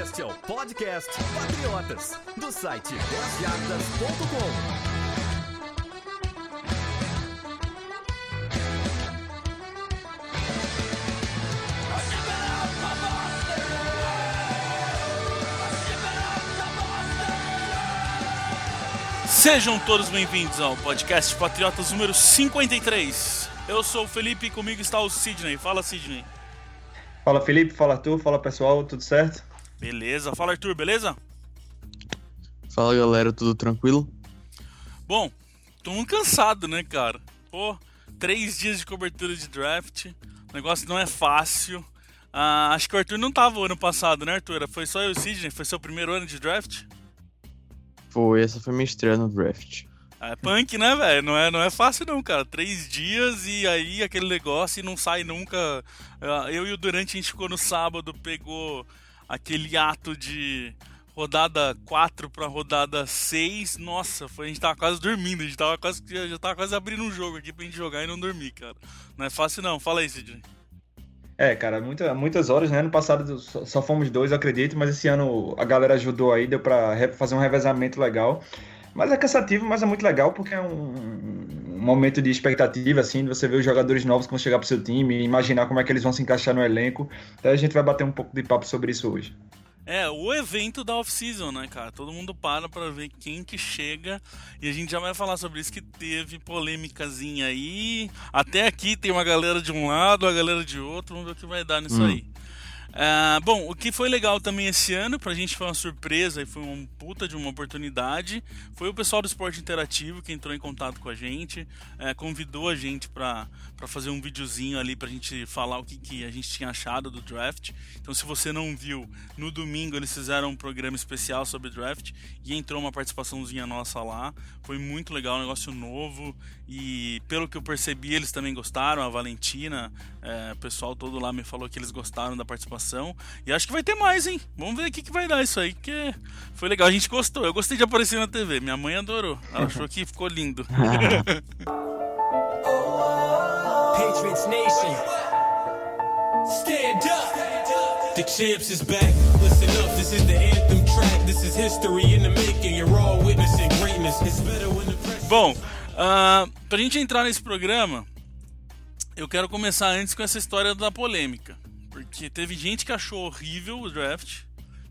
Este é o podcast Patriotas, do site 10jardas.com. Sejam todos bem-vindos ao podcast Patriotas número 53. Eu sou o Felipe e comigo está o Sidney. Fala, Sidney. Fala Felipe, fala Arthur, fala pessoal, tudo certo? Beleza. Fala, Arthur, beleza? Fala galera, tudo tranquilo? Bom, tô muito cansado, né, cara? Pô, três dias de cobertura de draft. O negócio não é fácil. Ah, acho que o Arthur não tava o ano passado, né, Arthur? Foi só eu e o Sidney? Foi seu primeiro ano de draft? Foi, essa foi minha estreia no draft. É punk, né, velho? Não é, não é fácil não, cara. Três dias e aí aquele negócio e não sai nunca. Ah, Eu e o Durante a gente ficou no sábado, pegou aquele ato de rodada 4 pra rodada 6. Nossa, foi, a gente tava quase dormindo, a gente tava quase, já tava quase abrindo um jogo aqui pra gente jogar e não dormir, cara. Não é fácil não. Fala aí, Sidney. É, cara, muita, muitas horas, né? Ano passado só, só fomos dois, acredito, mas esse ano a galera ajudou aí, deu pra fazer um revezamento legal. Mas é cansativo, mas é muito legal porque é um, um momento de expectativa, assim, de você ver os jogadores novos que vão chegar pro seu time, imaginar como é que eles vão se encaixar no elenco. Então a gente vai bater um pouco de papo sobre isso hoje. É, o evento da off-season, né, cara? Todo mundo para pra ver quem que chega. E a gente já vai falar sobre isso, que teve polêmicazinha aí. Até aqui tem uma galera de um lado, a galera de outro. Vamos ver o que vai dar nisso Hum. aí. Ah, bom, o que foi legal também esse ano, pra gente foi uma surpresa e foi uma puta de uma oportunidade, foi o pessoal do Esporte Interativo que entrou em contato com a gente, eh, convidou a gente pra pra fazer um videozinho ali pra gente falar o que, que a gente tinha achado do draft. Então, se você não viu, no domingo eles fizeram um programa especial sobre draft e entrou uma participaçãozinha nossa lá. Foi muito legal, um negócio novo e pelo que eu percebi, eles também gostaram. A Valentina, eh, o pessoal todo lá me falou que eles gostaram da participação. E acho que vai ter mais, hein? Vamos ver o que, que vai dar isso aí, que foi legal. A gente gostou. Eu gostei de aparecer na TV. Minha mãe adorou. Ela achou que ficou lindo. Patriots Nation. Stand up. The champs is back. Listen up, this is the anthem track. This is history in the making. You're all witnessing greatness. It's better when the press. Bom, ah, pra gente entrar nesse programa, eu quero começar antes com essa história da polêmica. Porque teve gente que achou horrível o draft,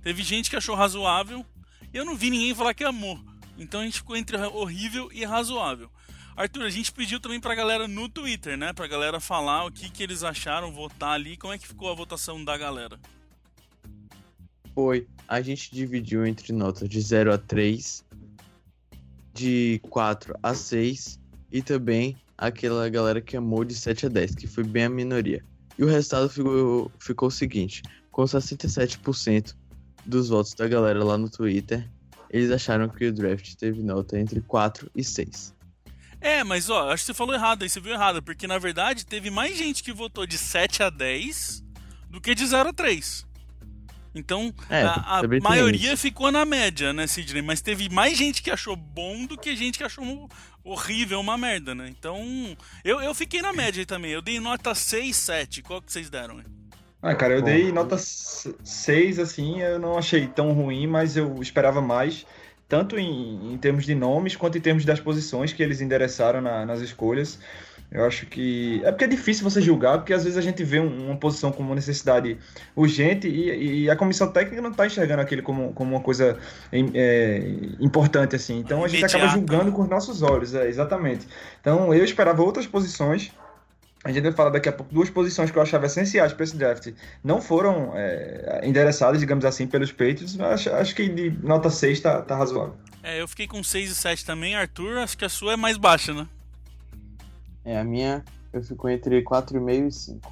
teve gente que achou razoável, e eu não vi ninguém falar que amou. Então a gente ficou entre horrível e razoável. Arthur, a gente pediu também pra galera no Twitter, né? Pra galera falar o que, que eles acharam, votar ali. Como é que ficou a votação da galera? Foi, a gente dividiu entre notas de 0 a 3, de 4 a 6 e também aquela galera que amou de 7 a 10, que foi bem a minoria. E o resultado ficou, ficou o seguinte: com 67% dos votos da galera lá no Twitter, eles acharam que o draft teve nota entre 4 e 6. É, mas ó, acho que você falou errado aí, você viu errado, porque na verdade teve mais gente que votou de 7 a 10 do que de 0 a 3. Então, É, a, a maioria ficou na média, né, Sidney? Mas teve mais gente que achou bom do que gente que achou horrível, uma merda, né? Então, eu, eu fiquei na média aí também. Eu dei nota 6, 7. Qual que vocês deram, hein? Ah, cara, eu dei nota 6, assim, eu não achei tão ruim, mas eu esperava mais, tanto em, em termos de nomes, quanto em termos das posições que eles endereçaram na, nas escolhas. Eu acho que. É porque é difícil você julgar, porque às vezes a gente vê um, uma posição como uma necessidade urgente e, e a comissão técnica não está enxergando aquele como, como uma coisa é, importante, assim. Então a gente Imediato. acaba julgando com os nossos olhos, é, exatamente. Então eu esperava outras posições. A gente vai falar daqui a pouco duas posições que eu achava essenciais para esse draft. Não foram é, endereçadas, digamos assim, pelos mas acho, acho que de nota 6 tá, tá razoável. É, eu fiquei com 6 e 7 também. Arthur, acho que a sua é mais baixa, né? É, a minha eu fico entre 4,5 e 5.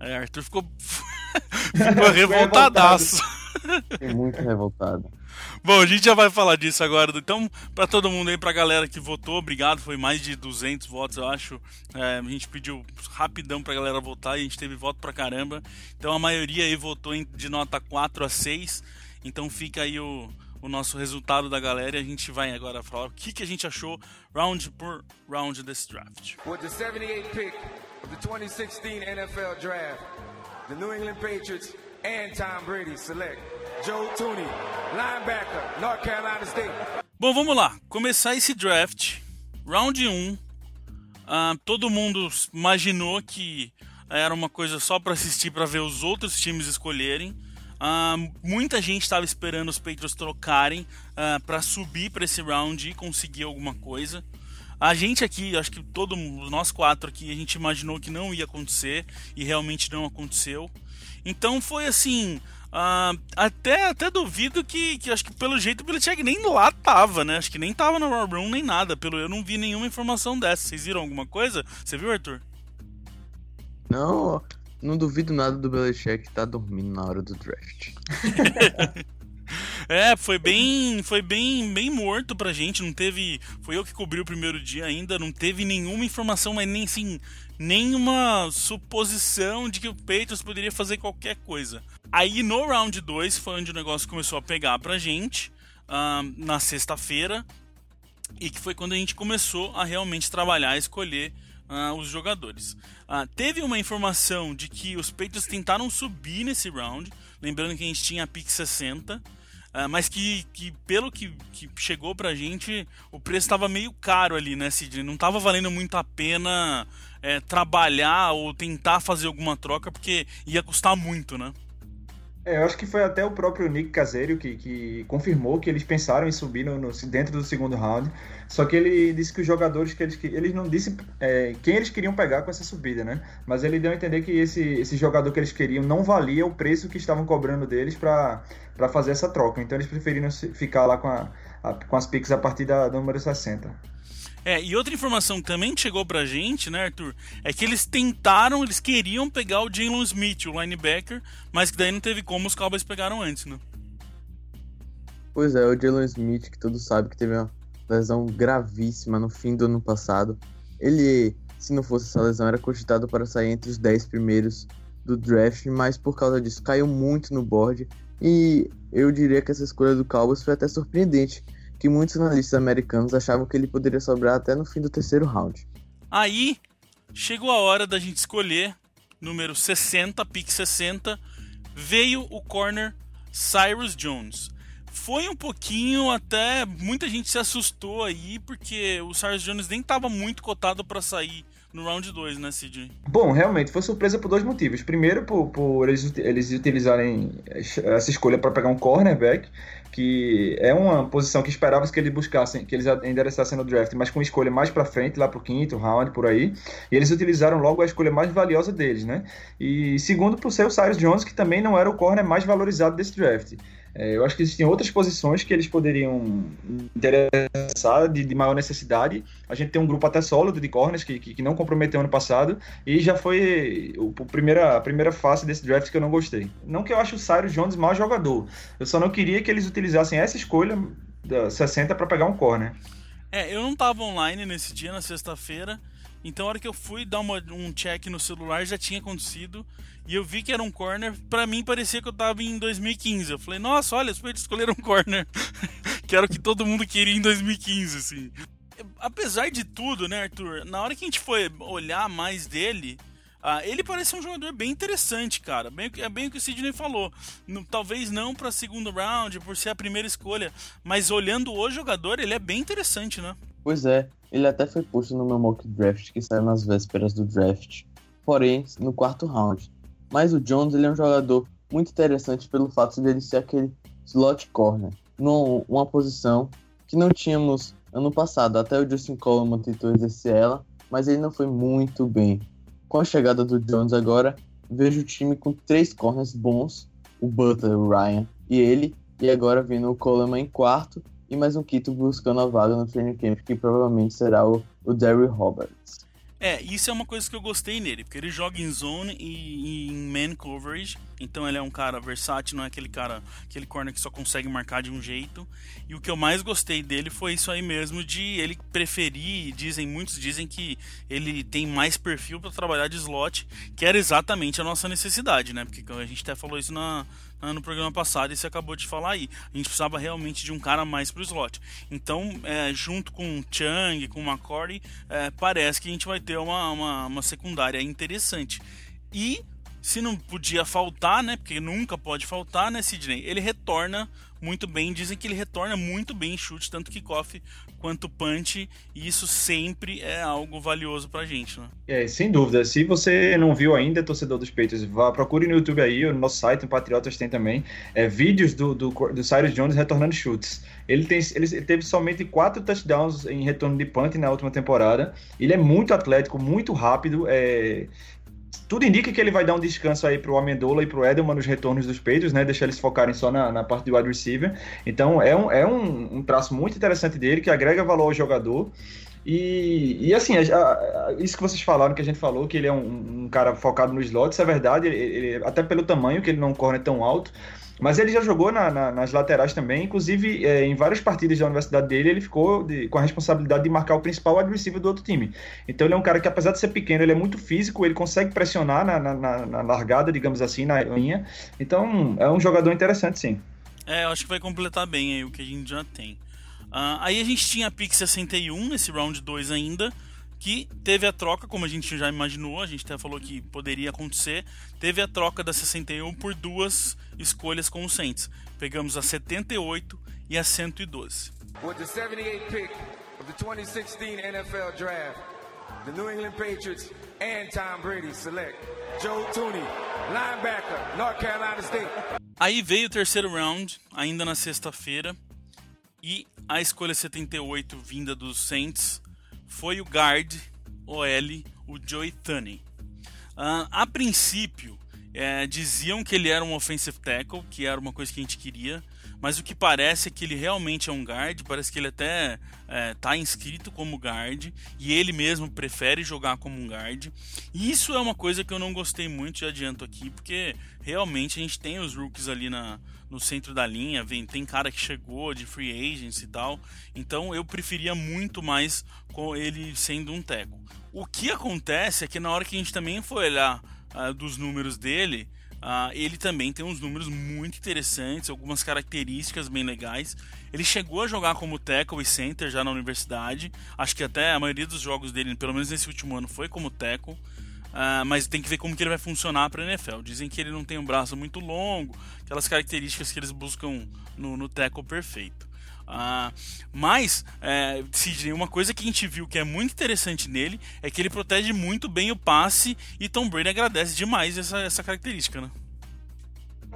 É, Arthur ficou, ficou revoltadaço. Fiquei muito revoltado. Bom, a gente já vai falar disso agora. Então, pra todo mundo aí, pra galera que votou, obrigado. Foi mais de 200 votos, eu acho. É, a gente pediu rapidão pra galera votar e a gente teve voto pra caramba. Então, a maioria aí votou de nota 4 a 6. Então, fica aí o, o nosso resultado da galera e a gente vai agora falar o que, que a gente achou round por round desse draft. With the 78th pick of the 2016 NFL Draft, the New England Patriots and Tom Brady select Joe Tooney, linebacker, North Carolina State. Bom, vamos lá. Começar esse draft. Round 1. Ah, todo mundo imaginou que era uma coisa só para assistir para ver os outros times escolherem. Ah, muita gente estava esperando os Patriots trocarem para subir para esse round e conseguir alguma coisa. A gente aqui, acho que todo mundo, nós quatro aqui, a gente imaginou que não ia acontecer e realmente não aconteceu. Então foi assim. ah, até, até duvido que, que acho que pelo jeito o Belichick nem lá tava, né? Acho que nem tava no War Room nem nada. Pelo eu não vi nenhuma informação dessa. Vocês viram alguma coisa? Você viu, Arthur? Não, não duvido nada do Belichick tá dormindo na hora do draft. É, foi bem, foi bem, bem morto pra gente. Não teve, foi eu que cobri o primeiro dia ainda. Não teve nenhuma informação, mas nem assim, nenhuma suposição de que o Patriots poderia fazer qualquer coisa. Aí no round 2 foi onde o negócio começou a pegar pra gente ah, na sexta-feira e que foi quando a gente começou a realmente trabalhar, escolher ah, os jogadores. Ah, teve uma informação de que os Patriots tentaram subir nesse round, lembrando que a gente tinha a pick 60, ah, mas que, que pelo que, que chegou pra gente, o preço estava meio caro ali, né, Sidney? Não estava valendo muito a pena eh, trabalhar ou tentar fazer alguma troca, porque ia custar muito, né? É, eu acho que foi até o próprio Nick Caserio que, que confirmou que eles pensaram em subir no, no- dentro do segundo round. Só que ele disse que os jogadores que eles eles não disse é, quem eles queriam pegar com essa subida, né? Mas ele deu a entender que esse, esse jogador que eles queriam não valia o preço que estavam cobrando deles para fazer essa troca. Então eles preferiram ficar lá com, a, a- com as picks a partir da do número 60. É, e outra informação que também chegou pra gente, né, Arthur, é que eles tentaram, eles queriam pegar o Jalen Smith, o linebacker, mas que daí não teve como os Cowboys pegaram antes, né? Pois é, o Jalen Smith, que todos sabem que teve uma lesão gravíssima no fim do ano passado. Ele, se não fosse essa lesão, era cogitado para sair entre os 10 primeiros do draft, mas por causa disso caiu muito no board. E eu diria que essa escolha do Cowboys foi até surpreendente, que muitos analistas americanos achavam que ele poderia sobrar até no fim do terceiro round. Aí chegou a hora da gente escolher número 60, pick 60, veio o corner Cyrus Jones. Foi um pouquinho até muita gente se assustou aí porque o Cyrus Jones nem estava muito cotado para sair no round 2, né, Sidney? Bom, realmente foi surpresa por dois motivos. Primeiro, por, por eles, eles utilizarem essa escolha para pegar um cornerback, que é uma posição que esperava que eles buscassem, que eles endereçassem no draft, mas com escolha mais para frente, lá pro quinto round, por aí. E eles utilizaram logo a escolha mais valiosa deles, né? E segundo, por ser o Cyrus Jones, que também não era o corner mais valorizado desse draft. É, eu acho que existem outras posições que eles poderiam interessar de, de maior necessidade. A gente tem um grupo até sólido de corners que, que, que não comprometeu ano passado e já foi o, o primeira, a primeira fase desse draft que eu não gostei. Não que eu ache o Cyrus Jones mau jogador, eu só não queria que eles utilizassem essa escolha da 60 para pegar um corner. É, eu não tava online nesse dia, na sexta-feira. Então, a hora que eu fui dar uma- um check no celular, já tinha acontecido. E eu vi que era um corner. Pra mim, parecia que eu tava em 2015. Eu falei, nossa, olha, Patriots escolheram um corner. que era o que todo mundo queria em 2015, assim. Apesar de tudo, né, Arthur? Na hora que a gente foi olhar mais dele, Ah, ele parece um jogador bem interessante, cara. Bem, é bem o que o Sidney falou. No, talvez não para segundo round, por ser a primeira escolha, mas olhando o jogador, ele é bem interessante, né? Pois é, ele até foi posto no meu mock draft que saiu nas vésperas do draft, porém no quarto round. Mas o Jones ele é um jogador muito interessante pelo fato de ele ser aquele slot corner, numa posição que não tínhamos ano passado. Até o Justin Coleman tentou exercer ela, mas ele não foi muito bem. Com a chegada do Jones agora, vejo o time com três corners bons, o Butler, o Ryan e ele, e agora vindo o Coleman em quarto e mais um quinto buscando a vaga no training camp, que provavelmente será o, o Derry Roberts. É, isso é uma coisa que eu gostei nele, porque ele joga em zone e, em man coverage, então ele é um cara versátil, não é aquele cara, aquele corner que só consegue marcar de um jeito. E o que eu mais gostei dele foi isso aí mesmo de ele preferir, dizem muitos dizem que ele tem mais perfil para trabalhar de slot, que era exatamente a nossa necessidade, né? Porque a gente até falou isso na, no programa passado e você acabou de falar aí. A gente precisava realmente de um cara mais pro slot. Então, é, junto com o Chang, com o McCordy, é, parece que a gente vai ter uma, uma, uma secundária interessante. E se não podia faltar, né? Porque nunca pode faltar, né, Sidney? Ele retorna muito bem. Dizem que ele retorna muito bem em chute, tanto kickoff quanto punch. E isso sempre é algo valioso pra gente, né? É, sem dúvida. Se você não viu ainda, torcedor dos Peitos, vá, procure no YouTube aí, no nosso site, no Patriotas tem também, é, vídeos do, do, do Cyrus Jones retornando chutes. Ele, tem, ele teve somente quatro touchdowns em retorno de punt na última temporada. Ele é muito atlético, muito rápido. É, tudo indica que ele vai dar um descanso aí pro Amendola e pro Edelman nos retornos dos peitos, né? Deixar eles focarem só na, na parte do wide receiver. Então é, um, é um, um traço muito interessante dele, que agrega valor ao jogador. E, e assim, a, a, isso que vocês falaram, que a gente falou, que ele é um, um cara focado no slot, isso é verdade, ele, ele, até pelo tamanho, que ele não corre tão alto, mas ele já jogou na, na, nas laterais também, inclusive é, em várias partidas da universidade dele, ele ficou de, com a responsabilidade de marcar o principal adversário do outro time. Então ele é um cara que, apesar de ser pequeno, ele é muito físico, ele consegue pressionar na, na, na largada, digamos assim, na linha. Então é um jogador interessante, sim. É, eu acho que vai completar bem aí o que a gente já tem. Uh, aí a gente tinha a pick 61 nesse round 2 ainda que teve a troca, como a gente já imaginou, a gente até falou que poderia acontecer, teve a troca da 61 por duas escolhas com o Saints. Pegamos a 78 e a 112. With the 78 pick of the 2016 NFL Draft, the New England Patriots and Tom Brady select Joe Tooney, linebacker, North Carolina State. Aí veio o terceiro round, ainda na sexta-feira, e a escolha 78 vinda dos Saints foi o guard OL, o Joey Tunney. Uh, a princípio, é, diziam que ele era um offensive tackle, que era uma coisa que a gente queria, mas o que parece é que ele realmente é um guard, parece que ele até está é, inscrito como guard, e ele mesmo prefere jogar como um guard. Isso é uma coisa que eu não gostei muito, já adianto aqui, porque realmente a gente tem os rookies ali na, no centro da linha, vem, tem cara que chegou de free agents e tal. Então eu preferia muito mais com ele sendo um teco. O que acontece é que na hora que a gente também foi olhar uh, dos números dele, uh, ele também tem uns números muito interessantes, algumas características bem legais. Ele chegou a jogar como tackle e center já na universidade. Acho que até a maioria dos jogos dele, pelo menos nesse último ano, foi como tackle. Uh, mas tem que ver como que ele vai funcionar para a NFL. Dizem que ele não tem um braço muito longo, aquelas características que eles buscam no, no tackle perfeito. Uh, mas, é, Sidney, uma coisa que a gente viu que é muito interessante nele é que ele protege muito bem o passe e Tom Brady agradece demais essa, essa característica, né?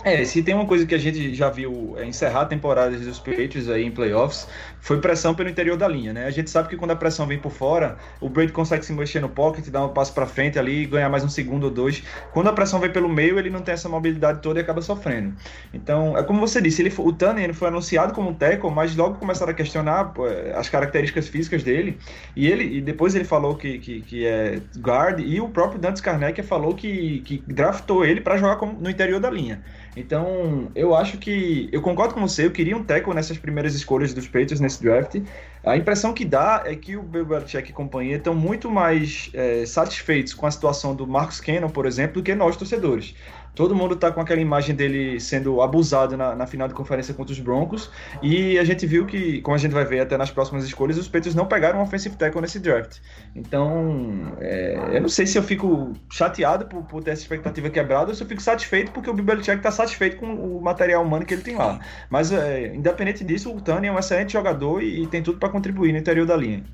É, se tem uma coisa que a gente já viu é, encerrar temporadas dos Patriots aí em playoffs, foi pressão pelo interior da linha, né? A gente sabe que quando a pressão vem por fora, o Brady consegue se mexer no pocket, dar um passo para frente ali e ganhar mais um segundo ou dois. Quando a pressão vem pelo meio, ele não tem essa mobilidade toda e acaba sofrendo. Então, é como você disse, ele, o Tanner foi anunciado como um tackle, mas logo começaram a questionar as características físicas dele, e ele e depois ele falou que, que, que é guard, e o próprio Dantes Karnak falou que, que draftou ele para jogar no interior da linha. Então, eu acho que. Eu concordo com você, eu queria um tackle nessas primeiras escolhas dos Patriots nesse draft. A impressão que dá é que o Belichick e companhia estão muito mais é, satisfeitos com a situação do Marcus Cannon, por exemplo, do que nós torcedores. Todo mundo tá com aquela imagem dele sendo abusado na, na, final de conferência contra os Broncos. E a gente viu que, como a gente vai ver até nas próximas escolhas, os Patriots não pegaram um offensive tackle nesse draft. Então, é, eu não sei se eu fico chateado por, por, ter essa expectativa quebrada ou se eu fico satisfeito porque o Belichick tá satisfeito com o material humano que ele tem lá. Mas, é, independente disso, o Tani é um excelente jogador e, e tem tudo para contribuir no interior da linha.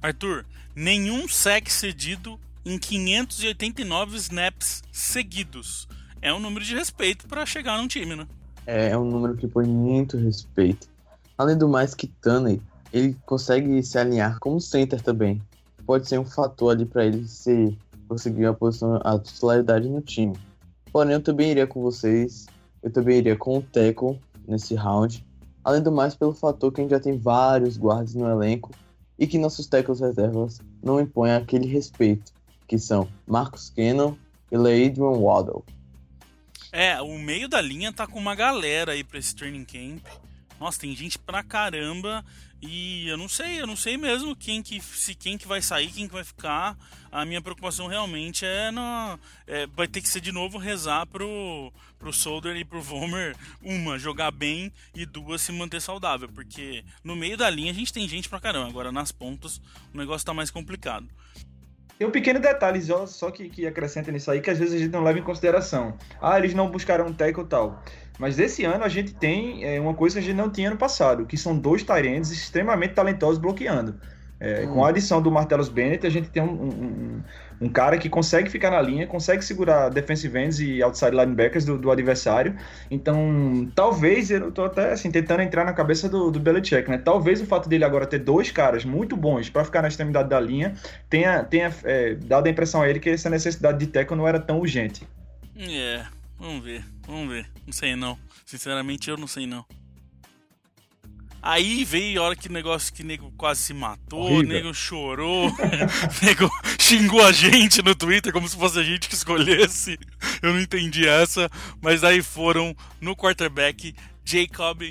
Arthur, nenhum sec cedido em 589 snaps seguidos. É um número de respeito para chegar num time, né? É, é um número que põe muito respeito. Além do mais que Tunney, ele consegue se alinhar como center também. Pode ser um fator ali para ele se conseguir a posição, a titularidade no time. Porém, eu também iria com vocês. Eu também iria com o Teco nesse round. Além do mais, pelo fator que a gente já tem vários guardas no elenco e que nossos tackles reservas não impõem aquele respeito, que são Marcus Cannon e Leadron Waddle. É, o meio da linha tá com uma galera aí pra esse training camp. Nossa, tem gente pra caramba e eu não sei, eu não sei mesmo quem que se quem que vai sair, quem que vai ficar. A minha preocupação realmente é na é, vai ter que ser de novo rezar pro pro Solder e pro Vomer uma jogar bem e duas se manter saudável, porque no meio da linha a gente tem gente pra caramba, agora nas pontas o negócio tá mais complicado. Tem um pequeno detalhe só que, que acrescenta nisso aí, que às vezes a gente não leva em consideração. Ah, eles não buscaram um tackle tal. Mas esse ano a gente tem é, uma coisa que a gente não tinha no passado, que são dois Tyrands extremamente talentosos bloqueando. É, hum. Com a adição do Martellus Bennett, a gente tem um, um, um, cara que consegue ficar na linha, consegue segurar defensive ends e outside linebackers do, do adversário. Então, talvez, eu tô até assim, tentando entrar na cabeça do, do Belichick, né? Talvez o fato dele agora ter dois caras muito bons para ficar na extremidade da linha tenha, tenha é, dado a impressão a ele que essa necessidade de tackle não era tão urgente. É, vamos ver, vamos ver. Não sei não. Sinceramente, eu não sei não. Aí veio a hora que o negócio que o nego quase se matou, o nego chorou, o nego xingou a gente no Twitter como se fosse a gente que escolhesse. Eu não entendi essa, mas aí foram no quarterback Jacob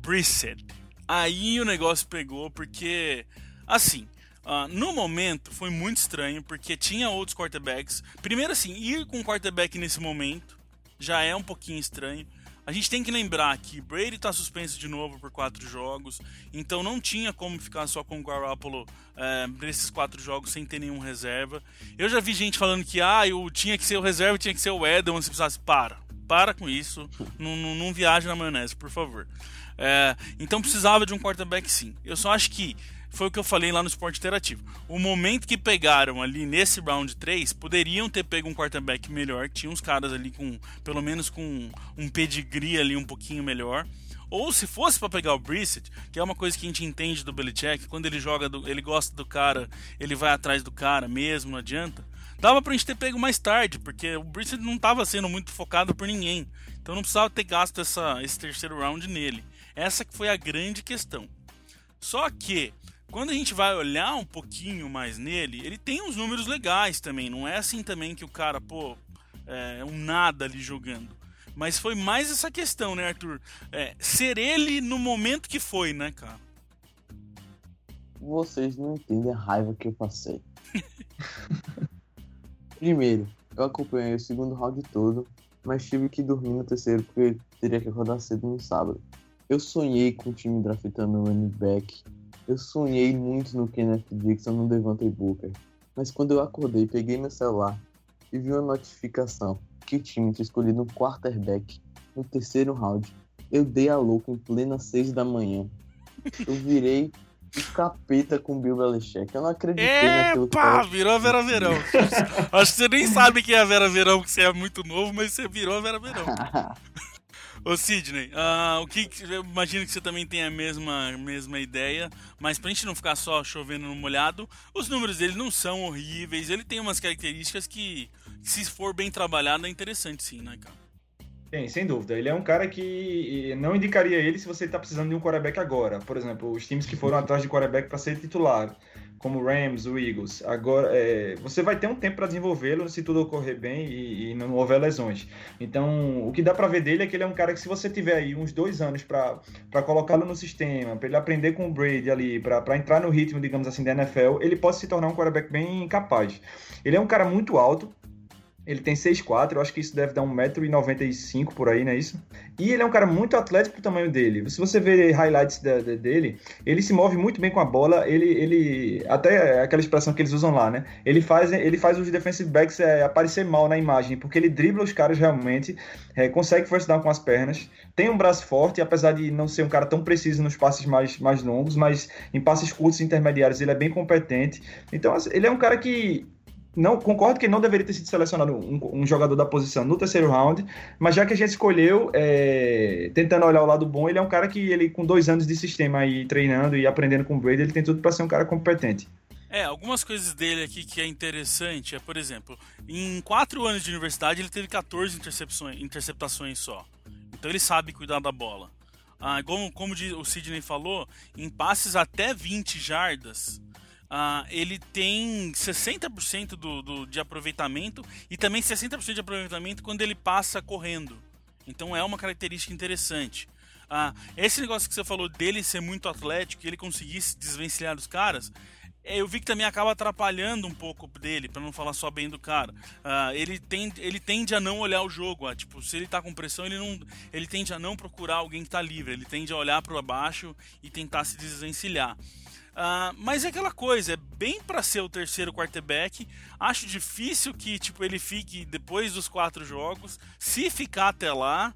Brissett. Aí o negócio pegou porque, assim, uh, no momento foi muito estranho porque tinha outros quarterbacks. Primeiro, assim, ir com um quarterback nesse momento já é um pouquinho estranho. A gente tem que lembrar que Brady está suspenso de novo por quatro jogos, então não tinha como ficar só com o Garoppolo é, nesses quatro jogos sem ter nenhum reserva. Eu já vi gente falando que ah, eu tinha que ser o reserva, tinha que ser o Edel, se precisasse. Para, para com isso, não, não, não viaje na maionese, por favor. É, então precisava de um quarterback sim. Eu só acho que foi o que eu falei lá no Esporte Interativo. O momento que pegaram ali nesse round 3, poderiam ter pego um quarterback melhor, tinha uns caras ali com, pelo menos com um pedigree ali um pouquinho melhor. Ou se fosse para pegar o Brissett, que é uma coisa que a gente entende do Belichick, quando ele joga, do, ele gosta do cara, ele vai atrás do cara mesmo, não adianta. Dava pra gente ter pego mais tarde, porque o Brissett não estava sendo muito focado por ninguém. Então não precisava ter gasto essa, esse terceiro round nele. Essa que foi a grande questão. Só que quando a gente vai olhar um pouquinho mais nele, ele tem uns números legais também. Não é assim também que o cara, pô, é um nada ali jogando. Mas foi mais essa questão, né, Arthur? É, ser ele no momento que foi, né, cara? Vocês não entendem a raiva que eu passei. Primeiro, eu acompanhei o segundo round todo, mas tive que dormir no terceiro porque teria que acordar cedo no sábado. Eu sonhei com o time draftando um running back eu sonhei muito no Kenneth Dixon no Devante Booker, mas quando eu acordei, peguei meu celular e vi uma notificação que o time tinha escolhido um quarterback no terceiro round. Eu dei a louca em plena seis da manhã. Eu virei o capeta com o Bill Belichick. Eu não acreditei Epa, naquilo que tava... virou a Vera Verão. Acho que você nem sabe quem é a Vera Verão, porque você é muito novo, mas você virou a Vera Verão. Ô Sidney, uh, o que, eu imagino que você também tem a mesma, mesma ideia, mas pra gente não ficar só chovendo no molhado, os números dele não são horríveis, ele tem umas características que, se for bem trabalhado, é interessante sim, né, cara? Tem, sem dúvida. Ele é um cara que não indicaria ele se você está precisando de um quarterback agora. Por exemplo, os times que foram atrás de quarterback para ser titular como o Rams, o Eagles. Agora, é, você vai ter um tempo para desenvolvê-lo se tudo ocorrer bem e, e, não houver lesões. Então, o que dá para ver dele é que ele é um cara que, se você tiver aí uns dois anos para colocá-lo no sistema, para ele aprender com o Brady ali, para entrar no ritmo, digamos assim, da NFL, ele pode se tornar um quarterback bem capaz. Ele é um cara muito alto, Ele tem 6'4, eu acho que isso deve dar 1,95m por aí, não é isso? E ele é um cara muito atlético pro tamanho dele. Se você ver highlights dele, ele se move muito bem com a bola. Ele, ele. Até aquela expressão que eles usam lá, né? Ele faz, ele faz os defensive backs é, aparecer mal na imagem, porque ele dribla os caras realmente, é, consegue first down com as pernas, tem um braço forte, apesar de não ser um cara tão preciso nos passes mais, mais longos, mas em passes curtos e intermediários ele é bem competente. Então, assim, ele é um cara que não concordo que não deveria ter sido selecionado um, um, jogador da posição no terceiro round, mas já que a gente escolheu, é, tentando olhar o lado bom, ele é um cara que ele com dois anos de sistema aí treinando e aprendendo com o Brady, ele tem tudo para ser um cara competente. É, algumas coisas dele aqui que é interessante é, por exemplo, em quatro anos de universidade ele teve 14 intercepções, interceptações só. Então ele sabe cuidar da bola. Ah, como, como o Sidney falou, em passes até 20 jardas, Uh, ele tem 60% do, do, de aproveitamento e também 60% de aproveitamento quando ele passa correndo. Então é uma característica interessante. Uh, esse negócio que você falou dele ser muito atlético, ele conseguir se desvencilhar dos caras, é, eu vi que também acaba atrapalhando um pouco dele, para não falar só bem do cara. Uh, ele, tende, ele tende a não olhar o jogo. tipo, se ele tá com pressão, ele não. Ele tende a não procurar alguém que tá livre. Ele tende a olhar para baixo e tentar se desvencilhar. Uh, mas é aquela coisa, é bem para ser o terceiro quarterback. Acho difícil que tipo ele fique depois dos quatro jogos, se ficar até lá.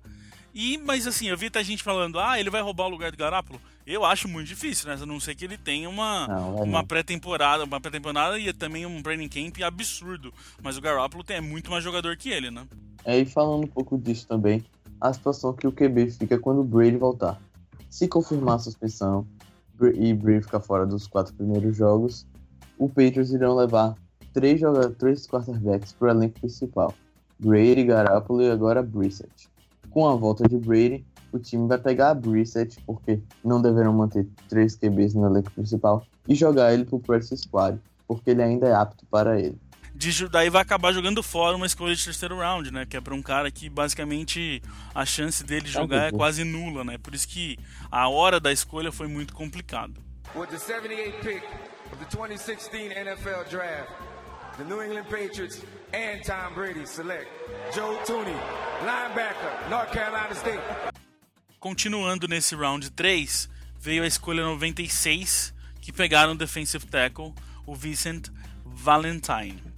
E mas assim, eu vi até gente falando, ah, ele vai roubar o lugar do Garápolo. Eu acho muito difícil, né? A não ser que ele tenha uma, uma pré-temporada, uma pré-temporada e também um training camp absurdo. Mas o Garoppolo é muito mais jogador que ele, né? É, e falando um pouco disso também, a situação que o QB fica quando o Brady voltar. Se confirmar a suspensão, e Brady ficar fora dos quatro primeiros jogos, o Patriots irão levar três, jogadores, três quarterbacks para o elenco principal. Brady, Garoppolo e agora Brissett. Com a volta de Brady, o time vai pegar a Brissett, porque não deverão manter três QBs no elenco principal, e jogar ele para o practice squad, porque ele ainda é apto para ele de, daí vai acabar jogando fora uma escolha de terceiro round, né? Que é para um cara que basicamente a chance dele jogar é quase nula, né? Por isso que a hora da escolha foi muito complicado. With the 78 pick of the 2016 NFL Draft, the New England Patriots and Tom Brady select Joe Tooney, linebacker, North Carolina State. Continuando nesse round 3, veio a escolha 96, que pegaram o defensive tackle, o Vincent Valentine.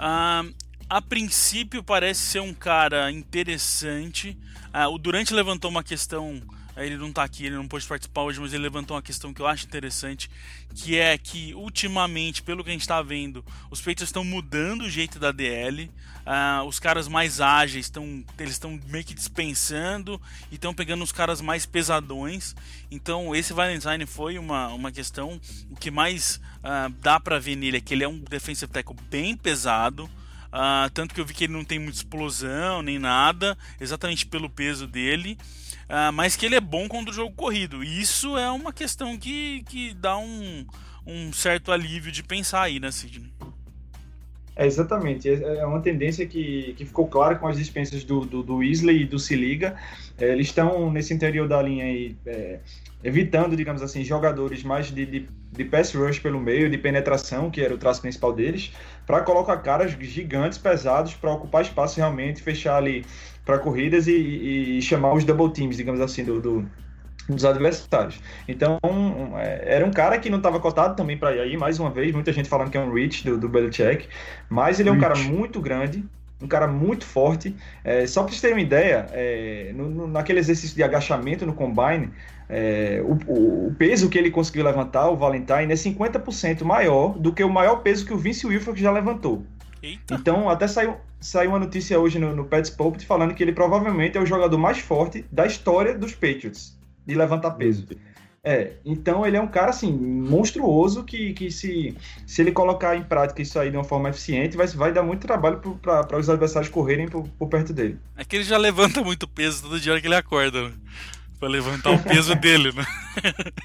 Uh, a princípio parece ser um cara interessante. Uh, o Durante levantou uma questão. Ele não está aqui, ele não pôde participar hoje, mas ele levantou uma questão que eu acho interessante, que é que ultimamente, pelo que a gente está vendo, os Patriots estão mudando o jeito da DL. Uh, os caras mais ágeis estão eles estão meio que dispensando e estão pegando os caras mais pesadões. Então esse Valentine foi uma, uma questão. O que mais Uh, dá para ver nele é que ele é um defensive tackle bem pesado. Uh, tanto que eu vi que ele não tem muita explosão nem nada, exatamente pelo peso dele. Uh, mas que ele é bom contra o jogo corrido. E isso é uma questão que, que dá um, um certo alívio de pensar aí, né, Sidney? É, exatamente. É, é uma tendência que, que ficou clara com as dispensas do, do, do Weasley e do Siliga. É, eles estão nesse interior da linha aí, é, evitando, digamos assim, jogadores mais de, de, de, pass rush pelo meio, de penetração, que era o traço principal deles, para colocar caras gigantes, pesados, para ocupar espaço realmente, fechar ali para corridas e, e, e, chamar os double teams, digamos assim, do, do dos adversários. Então, um, é, era um cara que não estava cotado também para ir aí, mais uma vez, muita gente falando que é um reach do, do Belichick, mas ele é um cara muito grande, um cara muito forte. É, só para vocês terem uma ideia, é, no, no, naquele exercício de agachamento no combine, é, o, o, peso que ele conseguiu levantar, o Valentine, é 50% maior do que o maior peso que o Vince Wilfork já levantou. Eita. Então, até saiu, saiu uma notícia hoje no, no Pets Pulpit falando que ele provavelmente é o jogador mais forte da história dos Patriots de levantar peso. É, então ele é um cara assim, monstruoso que, que se, se ele colocar em prática isso aí de uma forma eficiente, vai, vai dar muito trabalho para os adversários correrem por, por, perto dele. É que ele já levanta muito peso todo dia que ele acorda, né? Pra levantar o peso dele, né?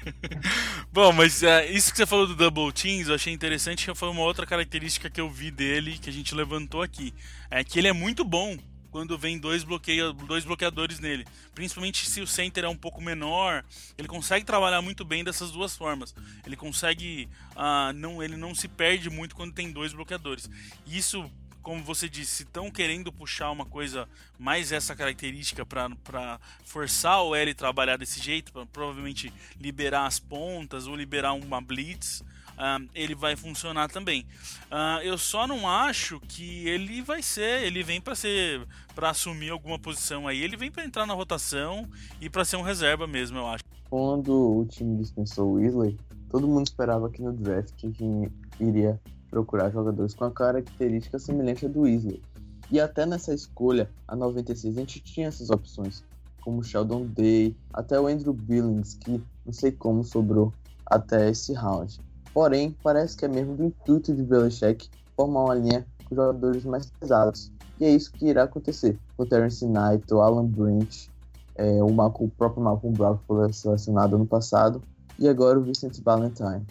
Bom, mas é, isso que você falou do Double Teams, eu achei interessante, que foi uma outra característica que eu vi dele, que a gente levantou aqui. É que ele é muito bom quando vem dois, bloqueia, dois bloqueadores nele. Principalmente se o center é um pouco menor, ele consegue trabalhar muito bem dessas duas formas. Ele consegue. Uh, não, ele não se perde muito quando tem dois bloqueadores. Isso como você disse, estão querendo puxar uma coisa mais essa característica para forçar o L trabalhar desse jeito, para provavelmente liberar as pontas ou liberar uma blitz, uh, ele vai funcionar também. Uh, eu só não acho que ele vai ser, ele vem para ser para assumir alguma posição aí, ele vem para entrar na rotação e para ser um reserva mesmo, eu acho. Quando o time dispensou o Weasley, todo mundo esperava que no draft que iria procurar jogadores com a característica semelhante à do Weasley. E até nessa escolha, a 96, a gente tinha essas opções, como Sheldon Day, até o Andrew Billings, que não sei como sobrou até esse round. Porém, parece que é mesmo do intuito de Belichick formar uma linha com jogadores mais pesados. E é isso que irá acontecer com Terence Knight, o Alan Branch, é, o, Malcolm, o próprio Malcolm Brown foi selecionado ano passado, e agora o Vincent Valentine.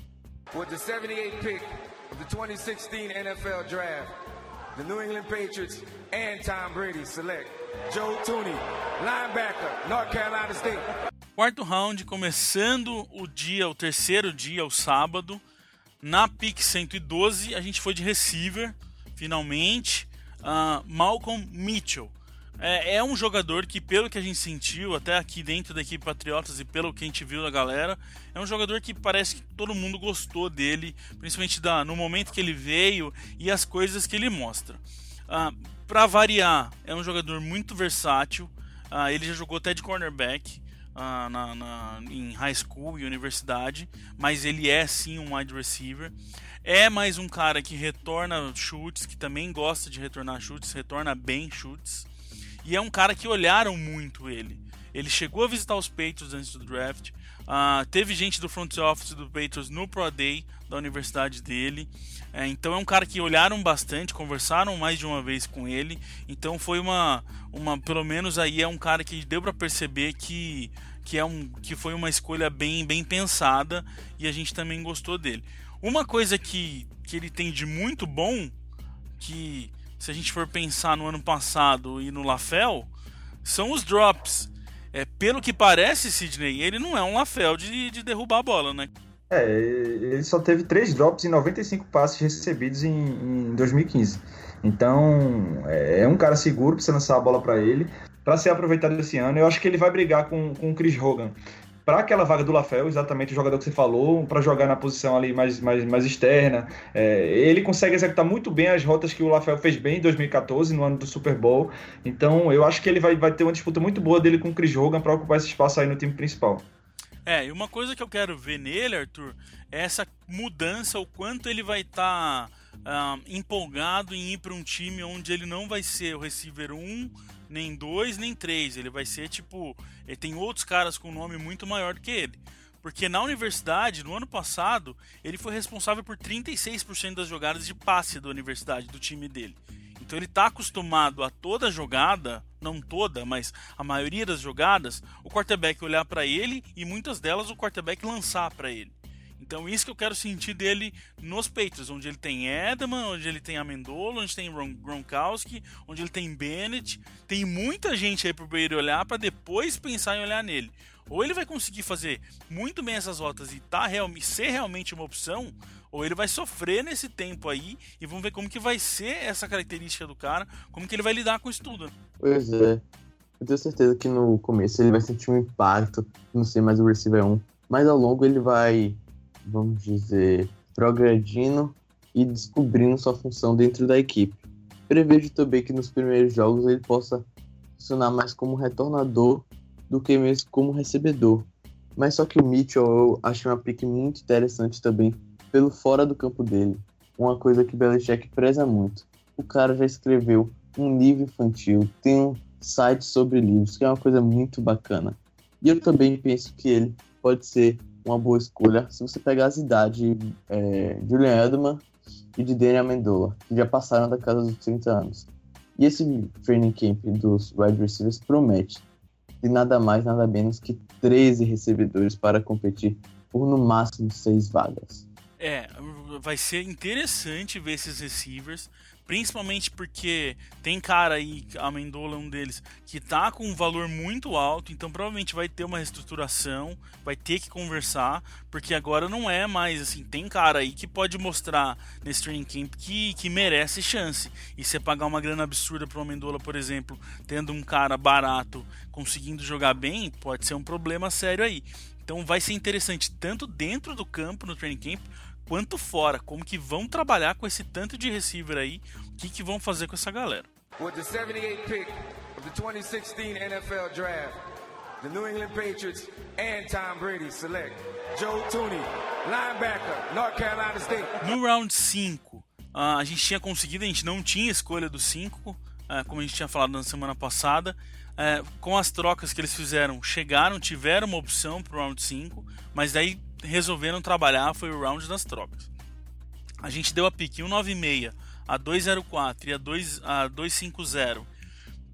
With the 78 pick of the 2016 NFL Draft, the New England Patriots and Tom Brady select Joe Tooney, linebacker, North Carolina State. Quarto round, começando o dia, o terceiro dia, o sábado. Na pick 112, a gente foi de receiver, finalmente. Uh, Malcolm Mitchell. É, é, um jogador que, pelo que a gente sentiu, até aqui dentro da equipe Patriotas e pelo que a gente viu da galera, é um jogador que parece que todo mundo gostou dele, principalmente da, no momento que ele veio e as coisas que ele mostra. Ah, Para variar, é um jogador muito versátil. Ah, ele já jogou até de cornerback ah, na, na, em high school e universidade, mas ele é sim um wide receiver. É mais um cara que retorna chutes, que também gosta de retornar chutes, retorna bem chutes. E é um cara que olharam muito ele. Ele chegou a visitar os Patriots antes do draft. Uh, teve gente do front office do Patriots no Pro Day da universidade dele. É, então é um cara que olharam bastante, conversaram mais de uma vez com ele. Então foi uma, uma pelo menos aí é um cara que deu para perceber que, que é um que foi uma escolha bem bem pensada e a gente também gostou dele. Uma coisa que, que ele tem de muito bom que se a gente for pensar no ano passado e no Lafel, são os drops. É, pelo que parece, Sidney, ele não é um Lafel de, de derrubar a bola, né? É, ele só teve três drops e 95 passes recebidos em, em 2015. Então, é, é um cara seguro para você lançar a bola para ele, para ser aproveitado esse ano. Eu acho que ele vai brigar com, com o Chris Hogan para aquela vaga do Lafel, exatamente o jogador que você falou, para jogar na posição ali mais, mais, mais externa. É, ele consegue executar muito bem as rotas que o Lafel fez bem em 2014, no ano do Super Bowl. Então eu acho que ele vai, vai ter uma disputa muito boa dele com o Chris Hogan para ocupar esse espaço aí no time principal. É, e uma coisa que eu quero ver nele, Arthur, é essa mudança, o quanto ele vai estar. Tá uh, empolgado em ir para um time onde ele não vai ser o receiver 1, nem 2, nem 3. Ele vai ser tipo. Ele tem outros caras com nome muito maior do que ele. Porque na universidade, no ano passado, ele foi responsável por 36% das jogadas de passe da universidade, do time dele. Então ele está acostumado a toda jogada, não toda, mas a maioria das jogadas, o quarterback olhar para ele e muitas delas o quarterback lançar para ele. Então isso que eu quero sentir dele nos Patriots, onde ele tem Edelman, onde ele tem Amendola, onde tem Gronkowski, onde ele tem Bennett. Tem muita gente aí pro ele olhar para depois pensar em olhar nele. Ou ele vai conseguir fazer muito bem essas rotas e tá real, ser realmente uma opção, ou ele vai sofrer nesse tempo aí e vamos ver como que vai ser essa característica do cara, como que ele vai lidar com isso tudo. Pois é. Eu tenho certeza que no começo ele vai sentir um impacto, não sei mais o receiver 1, mas ao longo ele vai vamos dizer, progredindo e descobrindo sua função dentro da equipe. Prevejo também que nos primeiros jogos ele possa funcionar mais como retornador do que mesmo como recebedor. Mas só que o Mitchell eu achei uma pick muito interessante também pelo fora do campo dele. Uma coisa que Belichick preza muito. O cara já escreveu um livro infantil, tem um site sobre livros, que é uma coisa muito bacana. E eu também penso que ele pode ser uma boa escolha se você pegar as idades é, Julian Edelman e de Daniel Amendola, que já passaram da casa dos 30 anos. E esse training camp dos wide receivers promete de nada mais, nada menos que 13 recebedores para competir por no máximo seis vagas. É, vai ser interessante ver esses receivers, principalmente porque tem cara aí, a Mendola é um deles, que tá com um valor muito alto, então provavelmente vai ter uma reestruturação, vai ter que conversar, porque agora não é mais assim, tem cara aí que pode mostrar nesse training camp que, que merece chance. E você pagar uma grana absurda para o Mendola, por exemplo, tendo um cara barato conseguindo jogar bem, pode ser um problema sério aí. Então vai ser interessante tanto dentro do campo no training camp quanto fora, como que vão trabalhar com esse tanto de receiver aí, o que, que vão fazer com essa galera. With the 78 pick of the 2016 NFL Draft, the New England Patriots and Tom Brady select Joe Tooney, linebacker, North Carolina State. No round 5, a gente tinha conseguido, a gente não tinha escolha do 5, como a gente tinha falado na semana passada. É, com as trocas que eles fizeram, chegaram, tiveram uma opção para o round 5, mas daí resolveram trabalhar, foi o round das trocas. A gente deu a pick 196, a 204 e a, 2, a 250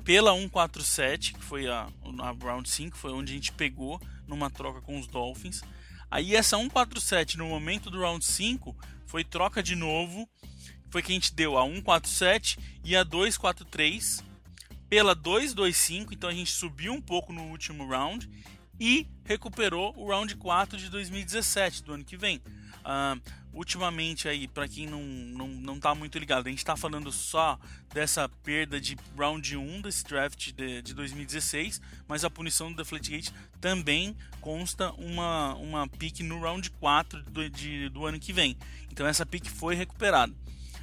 pela 147, que foi a, a round 5, foi onde a gente pegou numa troca com os Dolphins. Aí essa 147 no momento do round 5 foi troca de novo, foi que a gente deu a 147 e a 243 pela 225, então a gente subiu um pouco no último round e recuperou o round 4 de 2017, do ano que vem. Uh, ultimamente aí, para quem não, não, não tá muito ligado, a gente está falando só dessa perda de round 1 desse draft de, de 2016, mas a punição do Deflategate também consta uma, uma pick no round 4 do, de, do ano que vem. Então essa pick foi recuperada.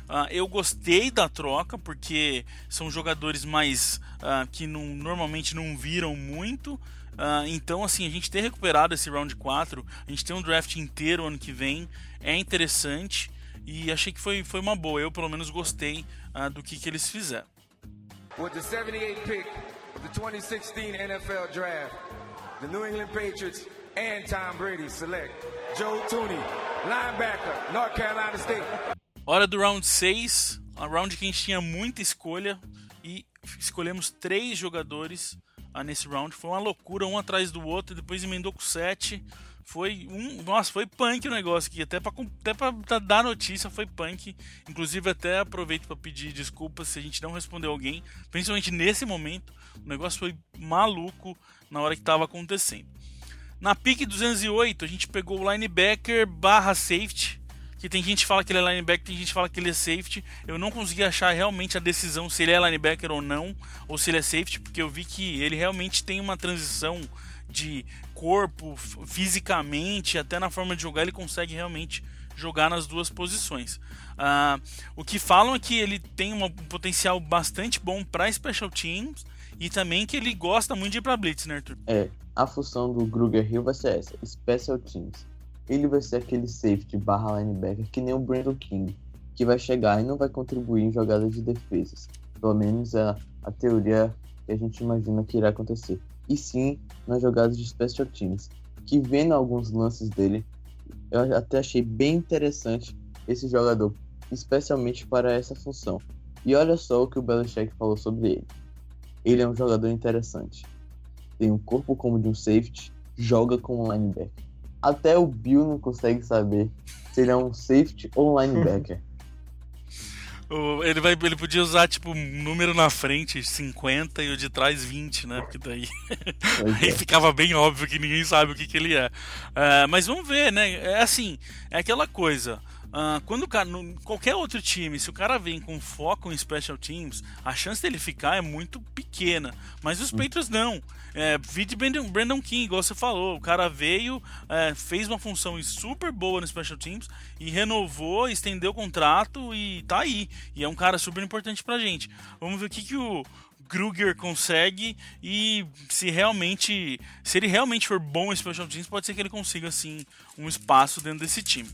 Uh, eu gostei da troca porque são jogadores mais uh, que não, normalmente não viram muito. Uh, então, assim, a gente ter recuperado esse round 4, a gente ter um draft inteiro ano que vem, é interessante e achei que foi, foi uma boa. Eu, pelo menos, gostei do que, que eles fizeram. With the 78 pick of the 2016 NFL Draft, the New England Patriots and Tom Brady select Joe Tooney, linebacker, North Carolina State. Hora do round 6, a round que a gente tinha muita escolha e escolhemos três jogadores ah, nesse round. Foi uma loucura, um atrás do outro, depois emendou com sete. Foi um. Nossa, foi punk o negócio aqui. Até pra, até pra dar notícia foi punk. Inclusive, até aproveito para pedir desculpas se a gente não respondeu alguém. Principalmente nesse momento. O negócio foi maluco na hora que estava acontecendo. Na pick 208, a gente pegou o linebacker barra safety que tem gente que fala que ele é linebacker, tem gente que fala que ele é safety. Eu não consegui achar realmente a decisão se ele é linebacker ou não, ou se ele é safety, porque eu vi que ele realmente tem uma transição de corpo, fisicamente, até na forma de jogar, ele consegue realmente jogar nas duas posições. Uh, o que falam é que ele tem um potencial bastante bom para special teams e também que ele gosta muito de ir para blitz, né, Arthur? É, a função do Gruger Hill vai ser essa, special teams ele vai ser aquele safety barra linebacker que nem o Brandon King, que vai chegar e não vai contribuir em jogadas de defesas. Pelo menos é a teoria que a gente imagina que irá acontecer. E sim nas jogadas de special teams, que vendo alguns lances dele, eu até achei bem interessante esse jogador, especialmente para essa função. E olha só o que o Belichick falou sobre ele. Ele é um jogador interessante. Tem um corpo como de um safety, joga como um linebacker até o Bill não consegue saber se ele é um safety ou um linebacker. ele, vai, ele podia usar, tipo, um número na frente, 50, e o de trás 20, né? Porque daí. aí é. ficava bem óbvio que ninguém sabe o que, que ele é. Uh, mas vamos ver, né? É assim, é aquela coisa. Uh, quando o cara, no, qualquer outro time, se o cara vem com foco em special teams, a chance dele ficar é muito pequena. Mas os hum. Patriots não. É, vide Brandon, Brandon King, igual você falou. O cara veio, é, fez uma função super boa no special teams e renovou, estendeu o contrato e tá aí. E é um cara super importante pra gente. Vamos ver o que, que o. Kruger consegue e se realmente se ele realmente for bom em special teams pode ser que ele consiga assim um espaço dentro desse time.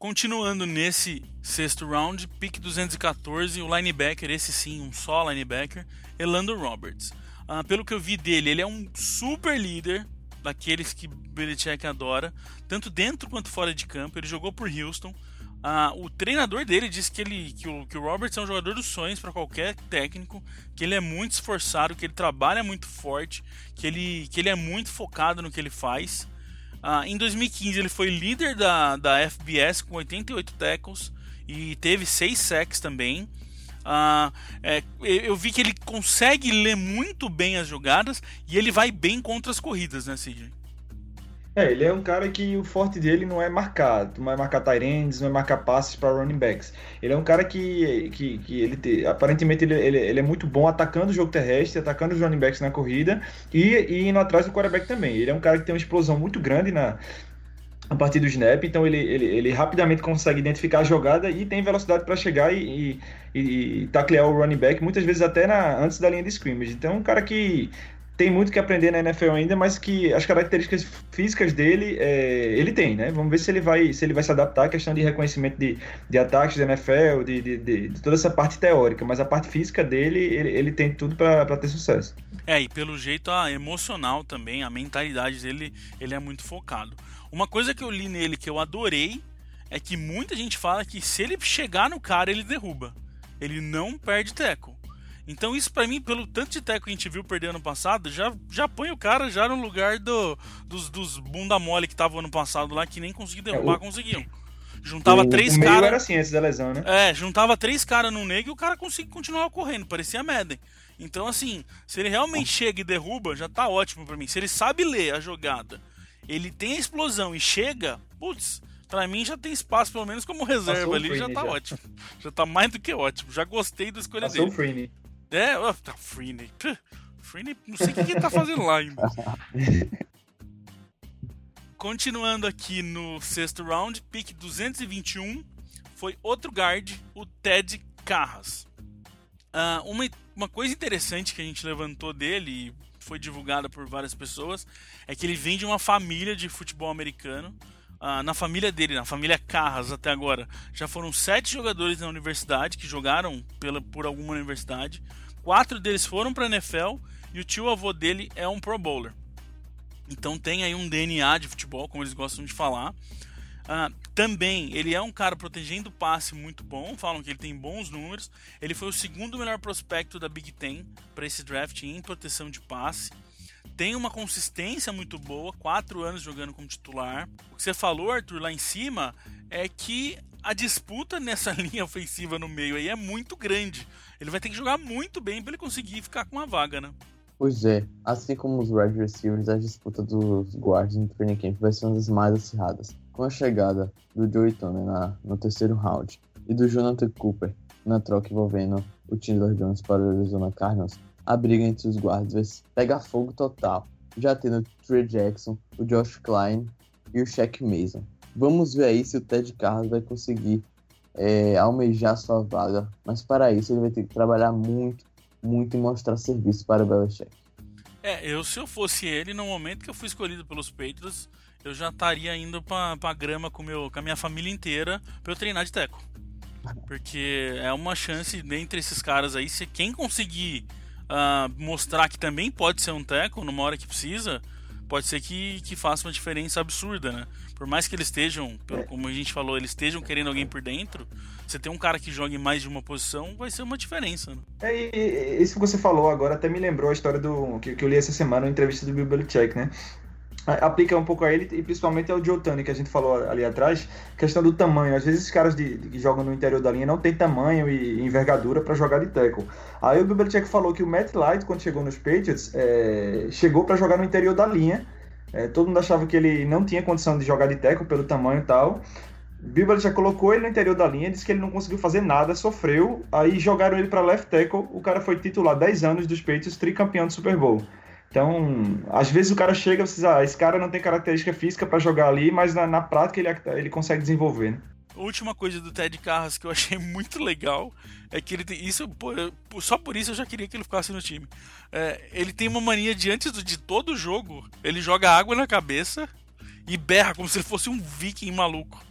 Continuando nesse sexto round, pick 214, o linebacker, esse sim, um só linebacker, Elando Roberts. Uh, pelo que eu vi dele, ele é um super líder, daqueles que Belichick adora, tanto dentro quanto fora de campo. Ele jogou por Houston. Uh, o treinador dele disse que, ele, que, o, que o Roberts é um jogador dos sonhos para qualquer técnico, que ele é muito esforçado, que ele trabalha muito forte, que ele, que ele é muito focado no que ele faz. Ah, em 2015 ele foi líder da, da FBS com 88 tackles e teve 6 sacks também. Uh, é, eu vi que ele consegue ler muito bem as jogadas e ele vai bem contra as corridas, né, Cid? É, ele é um cara que o forte dele não é marcar, não é marcar tight não é marcar passes para running backs. Ele é um cara que, que, que ele te, aparentemente ele, ele, ele, é muito bom atacando o jogo terrestre, atacando os running backs na corrida e, e indo atrás do quarterback também. Ele é um cara que tem uma explosão muito grande na, a partir do snap, então ele, ele, ele rapidamente consegue identificar a jogada e tem velocidade para chegar e, e, e, taclear o running back, muitas vezes até na, antes da linha de scrimmage. Então, é um cara que tem muito que aprender na NFL ainda, mas que as características físicas dele é, ele tem, né? Vamos ver se ele vai se ele vai se adaptar à questão de reconhecimento de, de ataques da NFL, de, de, de, de toda essa parte teórica, mas a parte física dele, ele, ele tem tudo para ter sucesso. É, e pelo jeito a emocional também, a mentalidade dele, ele é muito focado. Uma coisa que eu li nele que eu adorei é que muita gente fala que se ele chegar no cara, ele derruba. Ele não perde teco. Então isso para mim, pelo tanto de teco que a gente viu perder ano passado, já, já põe o cara já no lugar do, dos, dos bunda mole que estavam ano passado lá, que nem conseguiam derrubar, é, o... conseguiam. Juntava o, três caras. era assim antes da lesão, né? É, juntava três caras no nego e o cara conseguia continuar correndo, parecia Madden. Então, assim, se ele realmente chega e derruba, já tá ótimo para mim. Se ele sabe ler a jogada, ele tem a explosão e chega, putz, Pra mim já tem espaço, pelo menos como reserva ali, já tá já. ótimo. Já tá mais do que ótimo. Já gostei da escolha Passou dele. O Freeney. É, tá Freeney. Freeney, não sei o que, ele tá fazendo lá ainda. Continuando aqui no sexto round, pick 221, foi outro guard, o Ted Carras. Uh, uma, uma coisa interessante que a gente levantou dele foi divulgada por várias pessoas é que ele vem de uma família de futebol americano. Uh, na família dele, na família Carras até agora, já foram sete jogadores na universidade que jogaram pela, por alguma universidade. Quatro deles foram para a NFL e o tio avô dele é um Pro Bowler. Então tem aí um DNA de futebol, como eles gostam de falar. Uh, também ele é um cara protegendo passe muito bom, falam que ele tem bons números. Ele foi o segundo melhor prospecto da Big Ten para esse draft em proteção de passe tem uma consistência muito boa, quatro anos jogando como titular. O que você falou, Arthur, lá em cima, é que a disputa nessa linha ofensiva no meio aí é muito grande. Ele vai ter que jogar muito bem para ele conseguir ficar com uma vaga, né? Pois é, assim como os wide receivers, a disputa dos guards no training camp vai ser uma das mais acirradas. Com a chegada do Joey Tony na, no terceiro round e do Jonathan Cooper na troca envolvendo o Chandler Jones para o Arizona Cardinals, a briga entre os guardas pega fogo total, já tendo o Trey Jackson, o Josh Klein e o Shaq Mason. Vamos ver aí se o Ted Carlos vai conseguir é, almejar sua vaga, mas para isso ele vai ter que trabalhar muito, muito e mostrar serviço para o Belichick. É, eu se eu fosse ele, no momento que eu fui escolhido pelos Patriots, eu já estaria indo pra, pra grama com, meu, com a minha família inteira pra eu treinar de teco. Porque é uma chance dentre esses caras aí, se quem conseguir uh, mostrar que também pode ser um teco numa hora que precisa, pode ser que, que faça uma diferença absurda, né? Por mais que eles estejam, como a gente falou, eles estejam querendo alguém por dentro, você tem um cara que jogue mais de uma posição, vai ser uma diferença. Né? É, e, isso que você falou agora até me lembrou a história do que, que eu li essa semana na entrevista do Bill Belichick, né? Aplica um pouco a ele e principalmente ao Joe Tani, que a gente falou ali atrás, questão do tamanho. Às vezes os caras de, de, que jogam no interior da linha não tem tamanho e envergadura para jogar de tackle. Aí o Belichick falou que o Matt Light, quando chegou nos Patriots, é, chegou para jogar no interior da linha. É, todo mundo achava que ele não tinha condição de jogar de tackle pelo tamanho e tal. Bill Belichick colocou ele no interior da linha, disse que ele não conseguiu fazer nada, sofreu. Aí jogaram ele para left tackle. O cara foi titular 10 anos dos Patriots, tricampeão do Super Bowl. Então, às vezes o cara chega e diz, ah, esse cara não tem característica física para jogar ali, mas na, na, prática ele, ele consegue desenvolver, né? A última coisa do Ted Carras que eu achei muito legal é que ele tem. Isso, pô, só por isso eu já queria que ele ficasse no time. É, ele tem uma mania de antes de todo jogo, ele joga água na cabeça e berra como se ele fosse um viking maluco.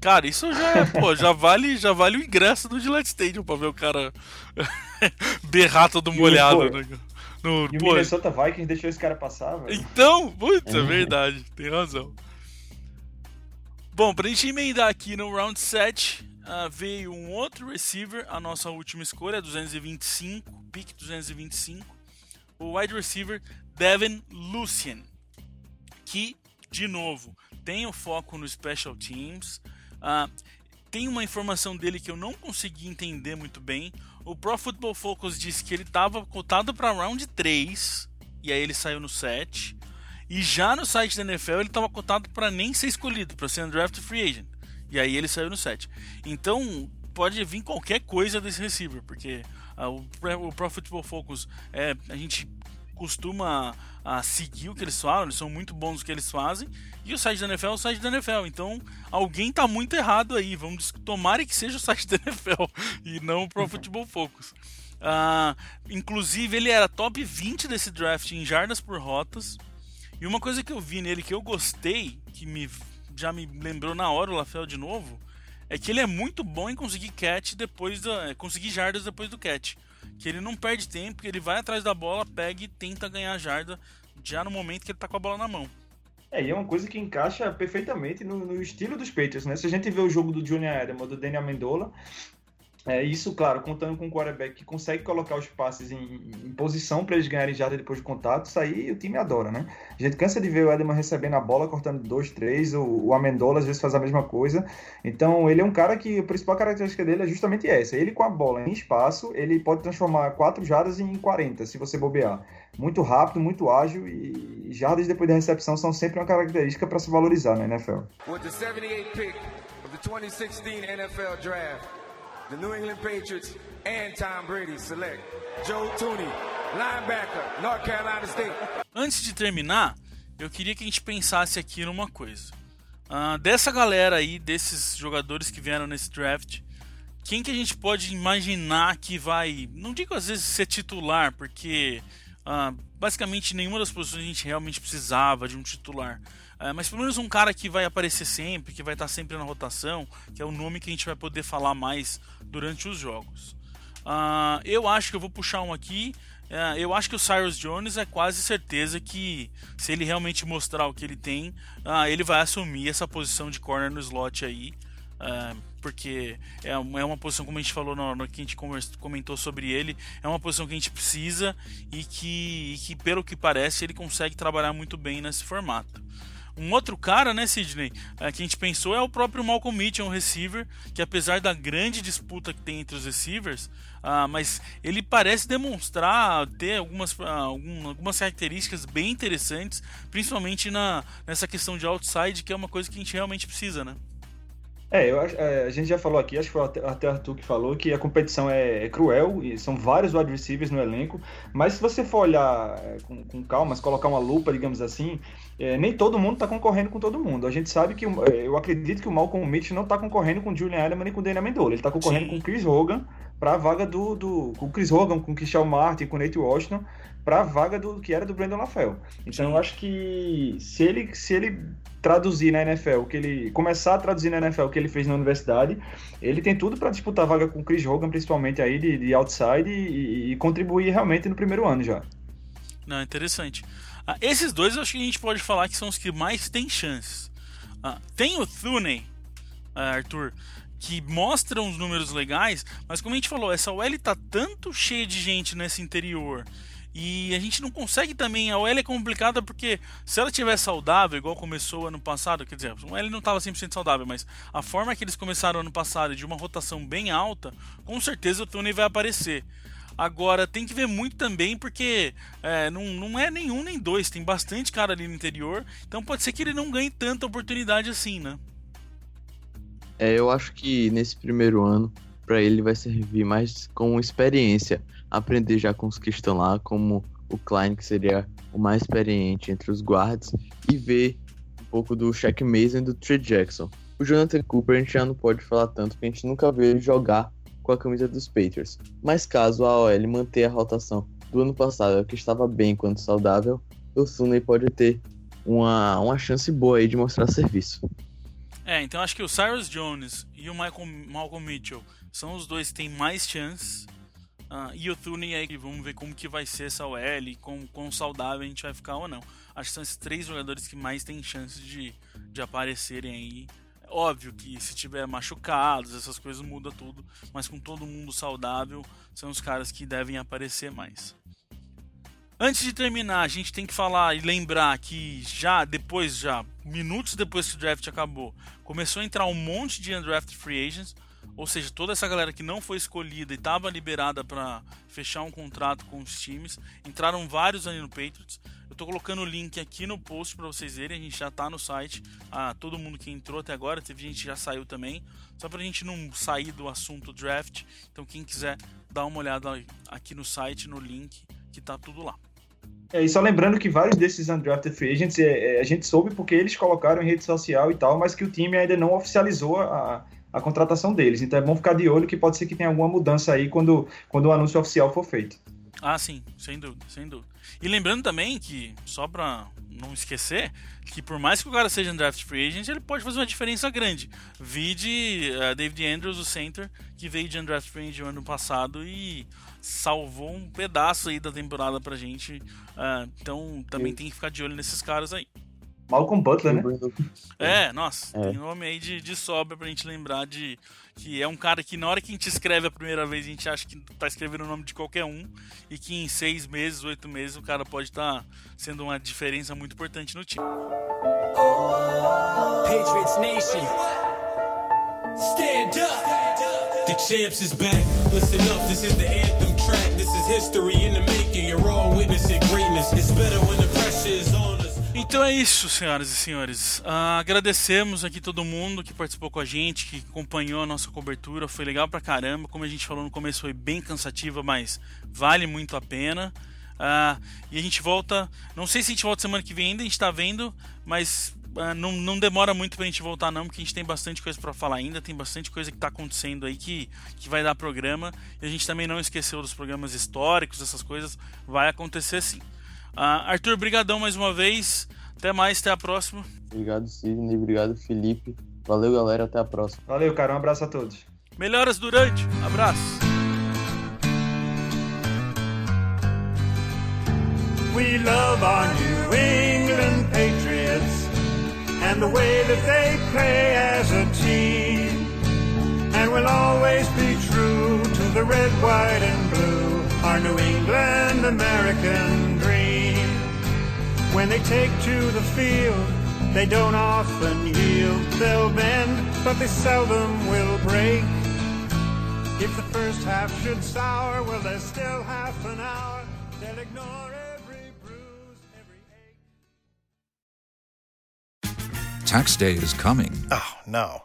Cara, isso já é, pô, já vale, já vale o ingresso do Gillette Stadium pra ver o cara berrar todo molhado, né? No, e o pô, Minnesota Vikings deixou esse cara passar, velho. Então, puta, é verdade, tem razão. Bom, pra gente emendar aqui no round 7, uh, ah, veio um outro receiver, a nossa última escolha, 225, pick 225. O wide receiver Devin Lucian, que, de novo, tem o foco no special teams. Uh, tem uma informação dele que eu não consegui entender muito bem. O Pro Football Focus disse que ele estava cotado para round 3 e aí ele saiu no 7. E já no site da NFL ele estava cotado para nem ser escolhido, para ser um draft free agent. E aí ele saiu no 7. Então pode vir qualquer coisa desse receiver, porque uh, o, Pro Football Focus é, a gente costuma a seguir o que eles falam, eles são muito bons no que eles fazem, e o site da NFL é o site da NFL. Então, alguém tá muito errado aí. Vamos tomar que seja o site da NFL e não o Pro Football Focus. Uh, inclusive, ele era top 20 desse draft em jardas por rotas. E uma coisa que eu vi nele que eu gostei, que me já me lembrou na hora o Lafel de novo, é que ele é muito bom em conseguir catch depois da, é, conseguir jardas depois do catch que ele não perde tempo, que ele vai atrás da bola, pega e tenta ganhar a jarda já no momento que ele tá com a bola na mão. É, e é uma coisa que encaixa perfeitamente no, no estilo dos Patriots, né? Se a gente vê o jogo do Junior Adam do Daniel Amendola, é, isso, claro, contando com um quarterback que consegue colocar os passes em, em posição para eles ganharem jarda depois de contato, isso aí o time adora, né? A gente cansa de ver o Edelman recebendo a bola, cortando dois, três, o, o Amendola às vezes faz a mesma coisa. Então, ele é um cara que a principal característica dele é justamente essa. Ele com a bola em espaço, ele pode transformar quatro jardas em 40, se você bobear. Muito rápido, muito ágil e jardas depois da recepção são sempre uma característica para se valorizar na NFL. With the 78 pick of the 2016 NFL Draft. The New England Patriots and Tom Brady select Joe Tooney, linebacker, North Carolina State. Antes de terminar, eu queria que a gente pensasse aqui numa coisa. Uh, dessa galera aí, desses jogadores que vieram nesse draft, quem que a gente pode imaginar que vai, não digo às vezes ser titular, porque uh, basicamente nenhuma das posições a gente realmente precisava de um titular. É, mas pelo menos um cara que vai aparecer sempre, que vai estar sempre na rotação, que é o nome que a gente vai poder falar mais durante os jogos. Uh, eu acho que eu vou puxar um aqui. Uh, eu acho que o Cyrus Jones é quase certeza que, se ele realmente mostrar o que ele tem, uh, ele vai assumir essa posição de corner no slot aí. Uh, porque é, é uma posição, como a gente falou no, no que a gente comentou sobre ele, é uma posição que a gente precisa e que, e que, pelo que parece, ele consegue trabalhar muito bem nesse formato. Um outro cara, né, Sidney, é, que a gente pensou é o próprio Malcolm Mitchell, um receiver, que apesar da grande disputa que tem entre os receivers, uh, mas ele parece demonstrar ter algumas, uh, algumas características bem interessantes, principalmente na, nessa questão de outside, que é uma coisa que a gente realmente precisa, né? É, eu acho, é, a gente já falou aqui, acho que foi até o Arthur que falou, que a competição é, é, cruel e são vários wide receivers no elenco, mas se você for olhar é, com, com calma, se colocar uma lupa, digamos assim, é, nem todo mundo está concorrendo com todo mundo. A gente sabe que, é, eu acredito que o Malcolm Mitch não está concorrendo com o Julian Edelman nem com o Daniel Amendola, ele está concorrendo Sim. com o Chris Hogan para a vaga do, do com o Chris Hogan, com o Kishal Martin, com o Nate Washington, para a vaga do que era do Brandon LaFell. Então eu acho que se ele, se ele traduzir na NFL, o que ele começar a traduzir na NFL o que ele fez na universidade, ele tem tudo para disputar vaga com o Chris Hogan, principalmente aí de, de outside e, e, contribuir realmente no primeiro ano já. Não, interessante. Ah, esses dois eu acho que a gente pode falar que são os que mais têm chances. Ah, tem o Thuney, ah, Arthur, que mostra uns números legais, mas como a gente falou, essa OL tá tanto cheia de gente nesse interior e a gente não consegue também. A OL é complicada porque se ela tiver saudável, igual começou ano passado, quer dizer, o OL não estava 100% saudável, mas a forma que eles começaram ano passado de uma rotação bem alta, com certeza o Tony vai aparecer. Agora tem que ver muito também porque é, não, não é nenhum nem dois, tem bastante cara ali no interior, então pode ser que ele não ganhe tanta oportunidade assim, né? É, eu acho que nesse primeiro ano, para ele vai servir mais como experiência aprender já com os que estão lá, como o Klein, que seria o mais experiente entre os guards, e ver um pouco do Shaq Mason e do Trey Jackson. O Jonathan Cooper a gente já não pode falar tanto, porque a gente nunca viu ele jogar com a camisa dos Patriots. Mas caso a OL manter a rotação do ano passado, que estava bem quando saudável, o Sunday pode ter uma, uma chance boa aí de mostrar serviço. É, então acho que o Cyrus Jones e o Michael, Malcolm Mitchell são os dois que têm mais chances Uh, e o Tuning aí, vamos ver como que vai ser essa OL, com quão saudável a gente vai ficar ou não. Acho que são esses três jogadores que mais têm chances de, de aparecerem aí. Óbvio que se tiver machucados, essas coisas muda tudo, mas com todo mundo saudável, são os caras que devem aparecer mais. Antes de terminar, a gente tem que falar e lembrar que já depois, já minutos depois que o draft acabou, começou a entrar um monte de undrafted free agents, ou seja, toda essa galera que não foi escolhida e estava liberada para fechar um contrato com os times, entraram vários ali no Patriots. Eu tô colocando o link aqui no post para vocês verem, a gente já tá no site. Ah, todo mundo que entrou até agora, teve gente que já saiu também. Só pra gente não sair do assunto draft. Então quem quiser dar uma olhada aqui no site, no link, que tá tudo lá. É, e só lembrando que vários desses undrafted free agents é, é, a gente soube porque eles colocaram em rede social e tal, mas que o time ainda não oficializou a, a contratação deles. Então é bom ficar de olho que pode ser que tenha alguma mudança aí quando, quando o anúncio oficial for feito. Ah, sim, sem dúvida, sem dúvida. E lembrando também que, só pra não esquecer, que por mais que o cara seja um draft free agent, ele pode fazer uma diferença grande. Vide uh, David Andrews, o center, que veio de undraft free agent no ano passado e salvou um pedaço aí da temporada pra gente. Uh, então também Sim. tem que ficar de olho nesses caras aí. Malcolm Butler, né? É, nossa, é. tem nome aí de, de sobra pra gente lembrar de que é um cara que na hora que a gente escreve a primeira vez a gente acha que tá escrevendo o nome de qualquer um e que em seis meses, oito meses o cara pode estar tá sendo uma diferença muito importante no time. Patriots Nation. Stand up. The champs is back. Listen up, this is the anthem track. This is history in the making. You're all witnessing greatness. It's better when the pressure is on então é isso, senhoras e senhores. Uh, agradecemos aqui todo mundo que participou com a gente, que acompanhou a nossa cobertura. Foi legal pra caramba. Como a gente falou no começo, foi bem cansativa, mas vale muito a pena. Uh, e a gente volta. Não sei se a gente volta semana que vem ainda, a gente tá vendo, mas uh, não, não demora muito pra gente voltar, não, porque a gente tem bastante coisa para falar ainda. Tem bastante coisa que tá acontecendo aí que, que vai dar programa. E a gente também não esqueceu dos programas históricos, essas coisas. Vai acontecer sim. Uh, Arthur, brigadão mais uma vez. Até mais, até a próxima. Obrigado, Sidney. Obrigado, Felipe. Valeu, galera. Até a próxima. Valeu, cara. Um abraço a todos. Melhoras durante. Abraço. We love our New England Patriots and the way that they play as a team. And we'll always be true to the red, white, and blue, our New England American dream. When they take to the field, they don't often yield. They'll bend, but they seldom will break. If the first half should sour, well, there's still half an hour. They'll ignore every bruise, every ache. Tax day is coming. Oh, no.